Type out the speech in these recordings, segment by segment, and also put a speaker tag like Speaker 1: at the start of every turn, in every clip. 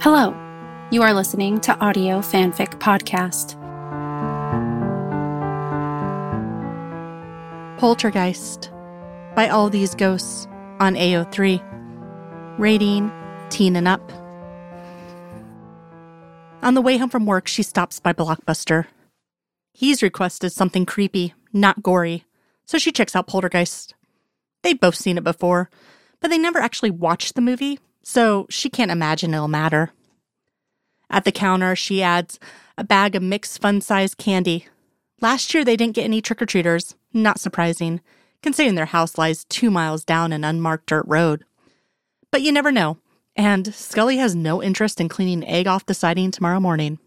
Speaker 1: Hello, you are listening to Audio Fanfic Podcast.
Speaker 2: Poltergeist by All These Ghosts on AO3. Rating teen and up. On the way home from work, she stops by Blockbuster. He's requested something creepy, not gory, so she checks out Poltergeist. They've both seen it before, but they never actually watched the movie, so she can't imagine it'll matter. At the counter, she adds a bag of mixed fun size candy. Last year, they didn't get any trick or treaters. Not surprising, considering their house lies two miles down an unmarked dirt road. But you never know, and Scully has no interest in cleaning egg off the siding tomorrow morning.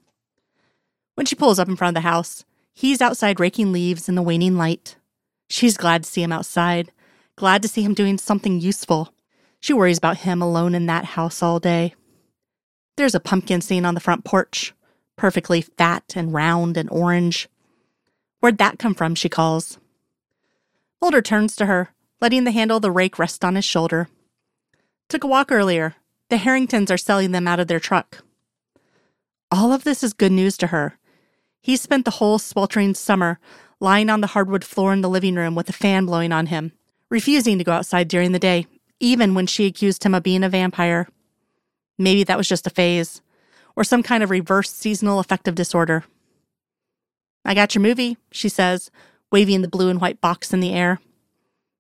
Speaker 2: When she pulls up in front of the house, he's outside raking leaves in the waning light. She's glad to see him outside, glad to see him doing something useful. She worries about him alone in that house all day. There's a pumpkin scene on the front porch, perfectly fat and round and orange. Where'd that come from? she calls. Mulder turns to her, letting the handle of the rake rest on his shoulder. Took a walk earlier. The Harringtons are selling them out of their truck. All of this is good news to her. He spent the whole sweltering summer lying on the hardwood floor in the living room with a fan blowing on him, refusing to go outside during the day even when she accused him of being a vampire. Maybe that was just a phase, or some kind of reverse seasonal affective disorder. I got your movie, she says, waving the blue and white box in the air.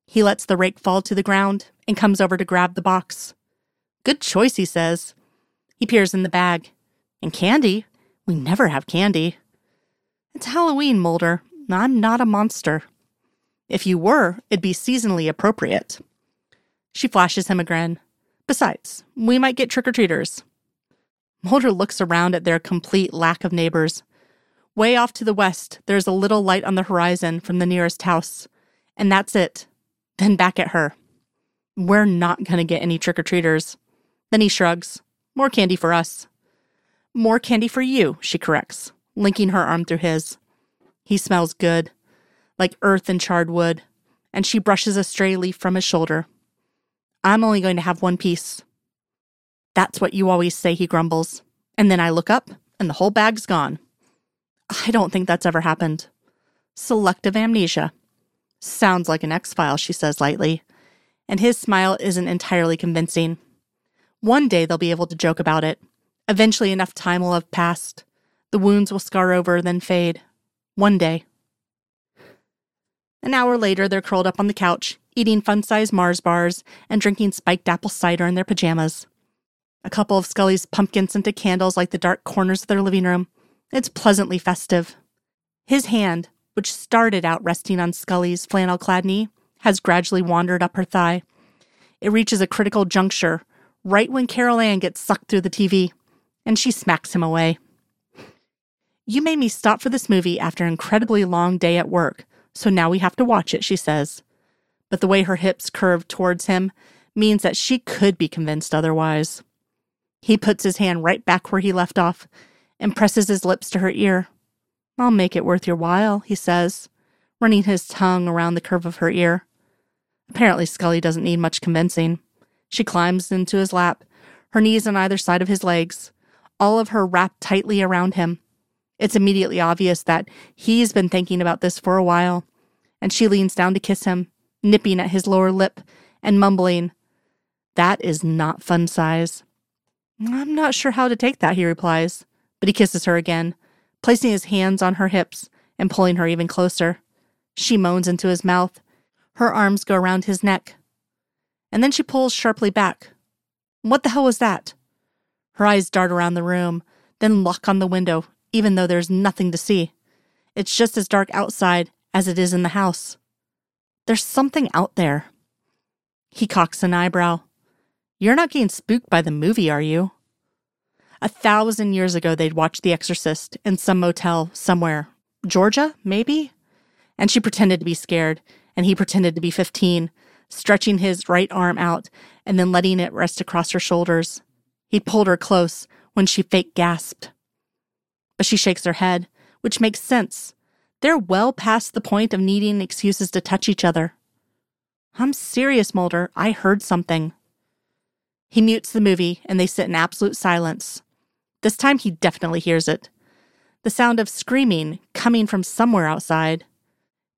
Speaker 2: He lets the rake fall to the ground and comes over to grab the box. Good choice, he says. He peers in the bag. And candy? We never have candy. It's Halloween, Mulder. I'm not a monster. If you were, it'd be seasonally appropriate. She flashes him a grin. Besides, we might get trick or treaters. Mulder looks around at their complete lack of neighbors. Way off to the west, there's a little light on the horizon from the nearest house. And that's it. Then back at her. We're not going to get any trick or treaters. Then he shrugs. More candy for us. More candy for you, she corrects, linking her arm through his. He smells good, like earth and charred wood, and she brushes a stray leaf from his shoulder. I'm only going to have one piece. That's what you always say, he grumbles. And then I look up, and the whole bag's gone. I don't think that's ever happened. Selective amnesia. Sounds like an X file, she says lightly. And his smile isn't entirely convincing. One day they'll be able to joke about it. Eventually, enough time will have passed. The wounds will scar over, then fade. One day. An hour later, they're curled up on the couch, eating fun sized Mars bars and drinking spiked apple cider in their pajamas. A couple of Scully's pumpkin scented candles light the dark corners of their living room. It's pleasantly festive. His hand, which started out resting on Scully's flannel clad knee, has gradually wandered up her thigh. It reaches a critical juncture right when Carol Anne gets sucked through the TV, and she smacks him away. You made me stop for this movie after an incredibly long day at work, so now we have to watch it, she says but the way her hips curve towards him means that she could be convinced otherwise. He puts his hand right back where he left off and presses his lips to her ear. I'll make it worth your while, he says, running his tongue around the curve of her ear. Apparently, Scully doesn't need much convincing. She climbs into his lap, her knees on either side of his legs, all of her wrapped tightly around him. It's immediately obvious that he's been thinking about this for a while, and she leans down to kiss him, nipping at his lower lip and mumbling, That is not fun size. I'm not sure how to take that, he replies, but he kisses her again, placing his hands on her hips and pulling her even closer. She moans into his mouth. Her arms go around his neck. And then she pulls sharply back. What the hell was that? Her eyes dart around the room, then lock on the window, even though there's nothing to see. It's just as dark outside as it is in the house. There's something out there. He cocks an eyebrow. You're not getting spooked by the movie, are you? A thousand years ago, they'd watched The Exorcist in some motel somewhere. Georgia, maybe? And she pretended to be scared, and he pretended to be 15, stretching his right arm out and then letting it rest across her shoulders. He pulled her close when she fake gasped. But she shakes her head, which makes sense. They're well past the point of needing excuses to touch each other. I'm serious, Mulder. I heard something. He mutes the movie and they sit in absolute silence. This time he definitely hears it. The sound of screaming coming from somewhere outside.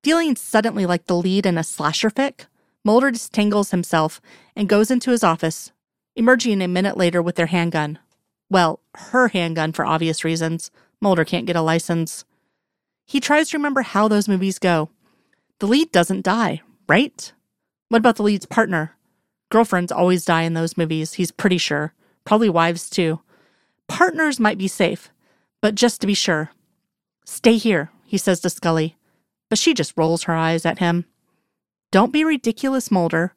Speaker 2: Feeling suddenly like the lead in a slasher fic, Mulder disentangles himself and goes into his office, emerging a minute later with their handgun. Well, her handgun for obvious reasons. Mulder can't get a license. He tries to remember how those movies go. The lead doesn't die, right? What about the lead's partner? Girlfriends always die in those movies, he's pretty sure. Probably wives too. Partners might be safe, but just to be sure. Stay here, he says to Scully, but she just rolls her eyes at him. Don't be ridiculous, Mulder.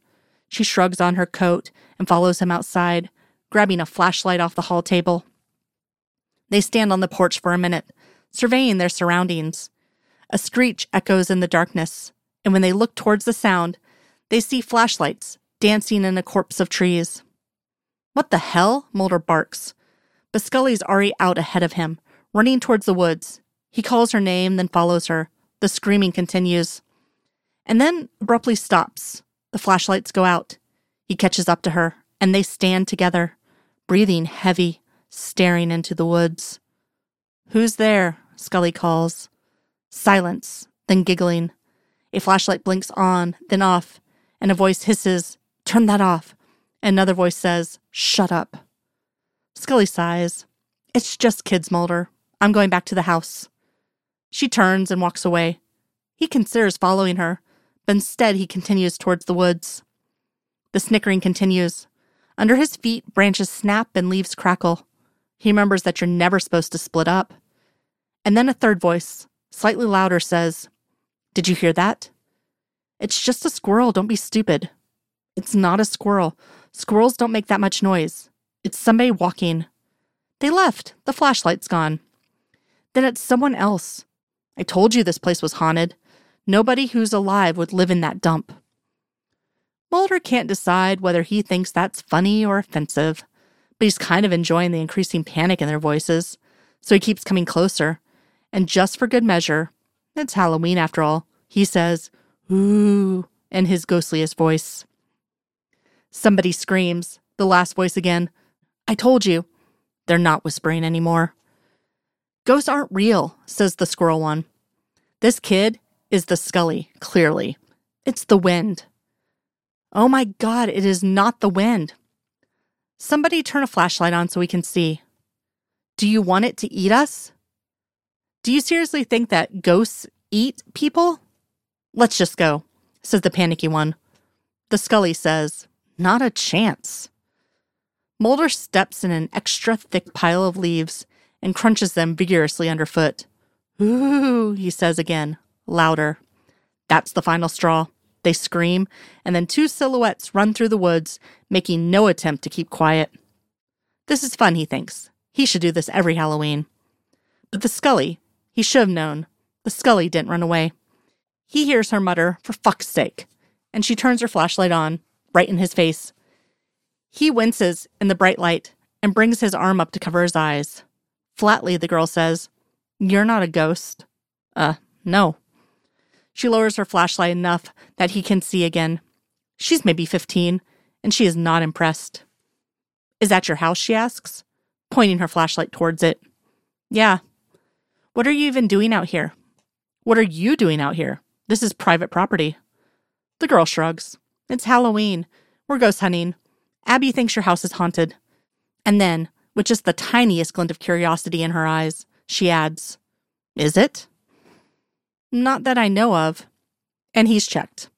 Speaker 2: She shrugs on her coat and follows him outside, grabbing a flashlight off the hall table. They stand on the porch for a minute, surveying their surroundings. A screech echoes in the darkness, and when they look towards the sound, they see flashlights dancing in a corpse of trees. What the hell? Mulder barks. But Scully's already out ahead of him, running towards the woods. He calls her name, then follows her. The screaming continues. And then abruptly stops. The flashlights go out. He catches up to her, and they stand together, breathing heavy, staring into the woods. Who's there? Scully calls. Silence, then giggling. A flashlight blinks on, then off, and a voice hisses, Turn that off. Another voice says, Shut up. Scully sighs. It's just kids, Mulder. I'm going back to the house. She turns and walks away. He considers following her, but instead he continues towards the woods. The snickering continues. Under his feet, branches snap and leaves crackle. He remembers that you're never supposed to split up. And then a third voice, slightly louder, says, Did you hear that? It's just a squirrel, don't be stupid. It's not a squirrel. Squirrels don't make that much noise. It's somebody walking. They left. The flashlight's gone. Then it's someone else. I told you this place was haunted. Nobody who's alive would live in that dump. Mulder can't decide whether he thinks that's funny or offensive but he's kind of enjoying the increasing panic in their voices, so he keeps coming closer. And just for good measure, it's Halloween after all, he says, Ooh, in his ghostliest voice. Somebody screams, the last voice again. I told you. They're not whispering anymore. Ghosts aren't real, says the squirrel one. This kid is the Scully, clearly. It's the wind. Oh my god, it is not the wind. Somebody turn a flashlight on so we can see. Do you want it to eat us? Do you seriously think that ghosts eat people? Let's just go, says the panicky one. The Scully says, Not a chance. Mulder steps in an extra thick pile of leaves and crunches them vigorously underfoot. Ooh, he says again, louder. That's the final straw. They scream, and then two silhouettes run through the woods, making no attempt to keep quiet. This is fun, he thinks. He should do this every Halloween. But the Scully, he should have known. The Scully didn't run away. He hears her mutter, for fuck's sake, and she turns her flashlight on, right in his face. He winces in the bright light and brings his arm up to cover his eyes. Flatly, the girl says, You're not a ghost. Uh, no. She lowers her flashlight enough that he can see again. She's maybe 15, and she is not impressed. Is that your house? she asks, pointing her flashlight towards it. Yeah. What are you even doing out here? What are you doing out here? This is private property. The girl shrugs. It's Halloween. We're ghost hunting. Abby thinks your house is haunted. And then, with just the tiniest glint of curiosity in her eyes, she adds, Is it? Not that I know of. And he's checked.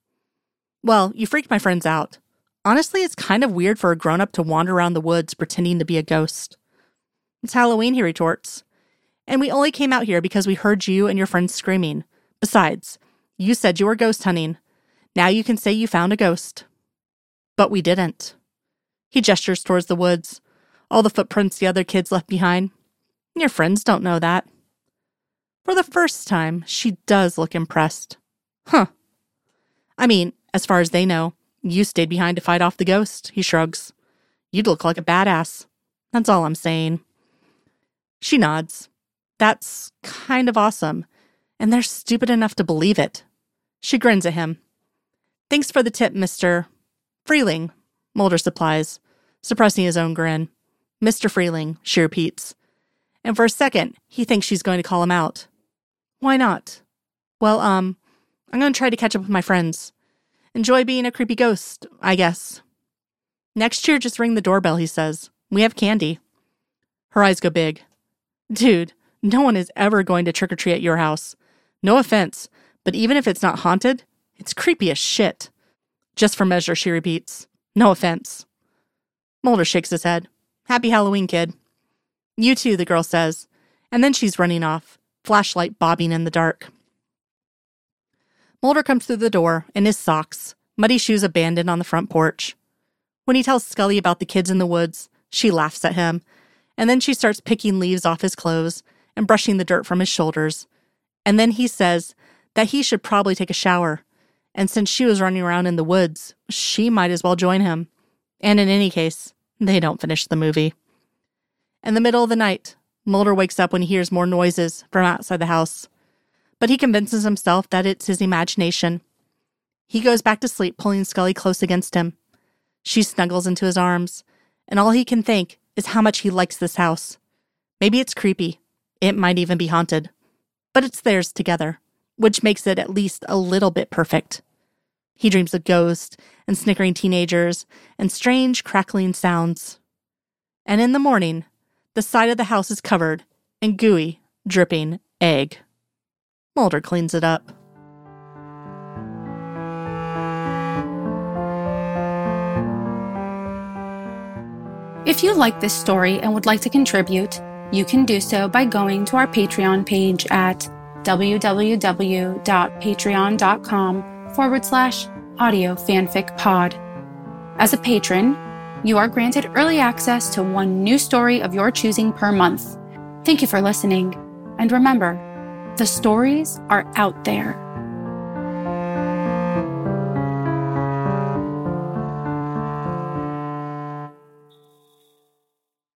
Speaker 2: Well, you freaked my friends out. Honestly, it's kind of weird for a grown up to wander around the woods pretending to be a ghost. It's Halloween, he retorts. And we only came out here because we heard you and your friends screaming. Besides, you said you were ghost hunting. Now you can say you found a ghost. But we didn't. He gestures towards the woods, all the footprints the other kids left behind. Your friends don't know that. For the first time, she does look impressed. Huh. I mean, as far as they know, you stayed behind to fight off the ghost, he shrugs. You'd look like a badass. That's all I'm saying. She nods. That's kind of awesome. And they're stupid enough to believe it. She grins at him. Thanks for the tip, Mr. Freeling, Mulder supplies, suppressing his own grin. Mr. Freeling, she repeats. And for a second, he thinks she's going to call him out. Why not? Well, um, I'm going to try to catch up with my friends. Enjoy being a creepy ghost, I guess. Next year, just ring the doorbell, he says. We have candy. Her eyes go big. Dude, no one is ever going to trick or treat at your house. No offense, but even if it's not haunted, it's creepy as shit. Just for measure, she repeats. No offense. Mulder shakes his head. Happy Halloween, kid. You too, the girl says. And then she's running off, flashlight bobbing in the dark. Mulder comes through the door in his socks, muddy shoes abandoned on the front porch. When he tells Scully about the kids in the woods, she laughs at him, and then she starts picking leaves off his clothes and brushing the dirt from his shoulders. And then he says that he should probably take a shower, and since she was running around in the woods, she might as well join him. And in any case, they don't finish the movie. In the middle of the night, Mulder wakes up when he hears more noises from outside the house but he convinces himself that it's his imagination. He goes back to sleep, pulling Scully close against him. She snuggles into his arms, and all he can think is how much he likes this house. Maybe it's creepy. It might even be haunted. But it's theirs together, which makes it at least a little bit perfect. He dreams of ghosts and snickering teenagers and strange crackling sounds. And in the morning, the side of the house is covered in gooey, dripping egg. Mulder cleans it up.
Speaker 1: If you like this story and would like to contribute, you can do so by going to our Patreon page at www.patreon.com forward slash audio fanfic pod. As a patron, you are granted early access to one new story of your choosing per month. Thank you for listening, and remember, the stories are out there.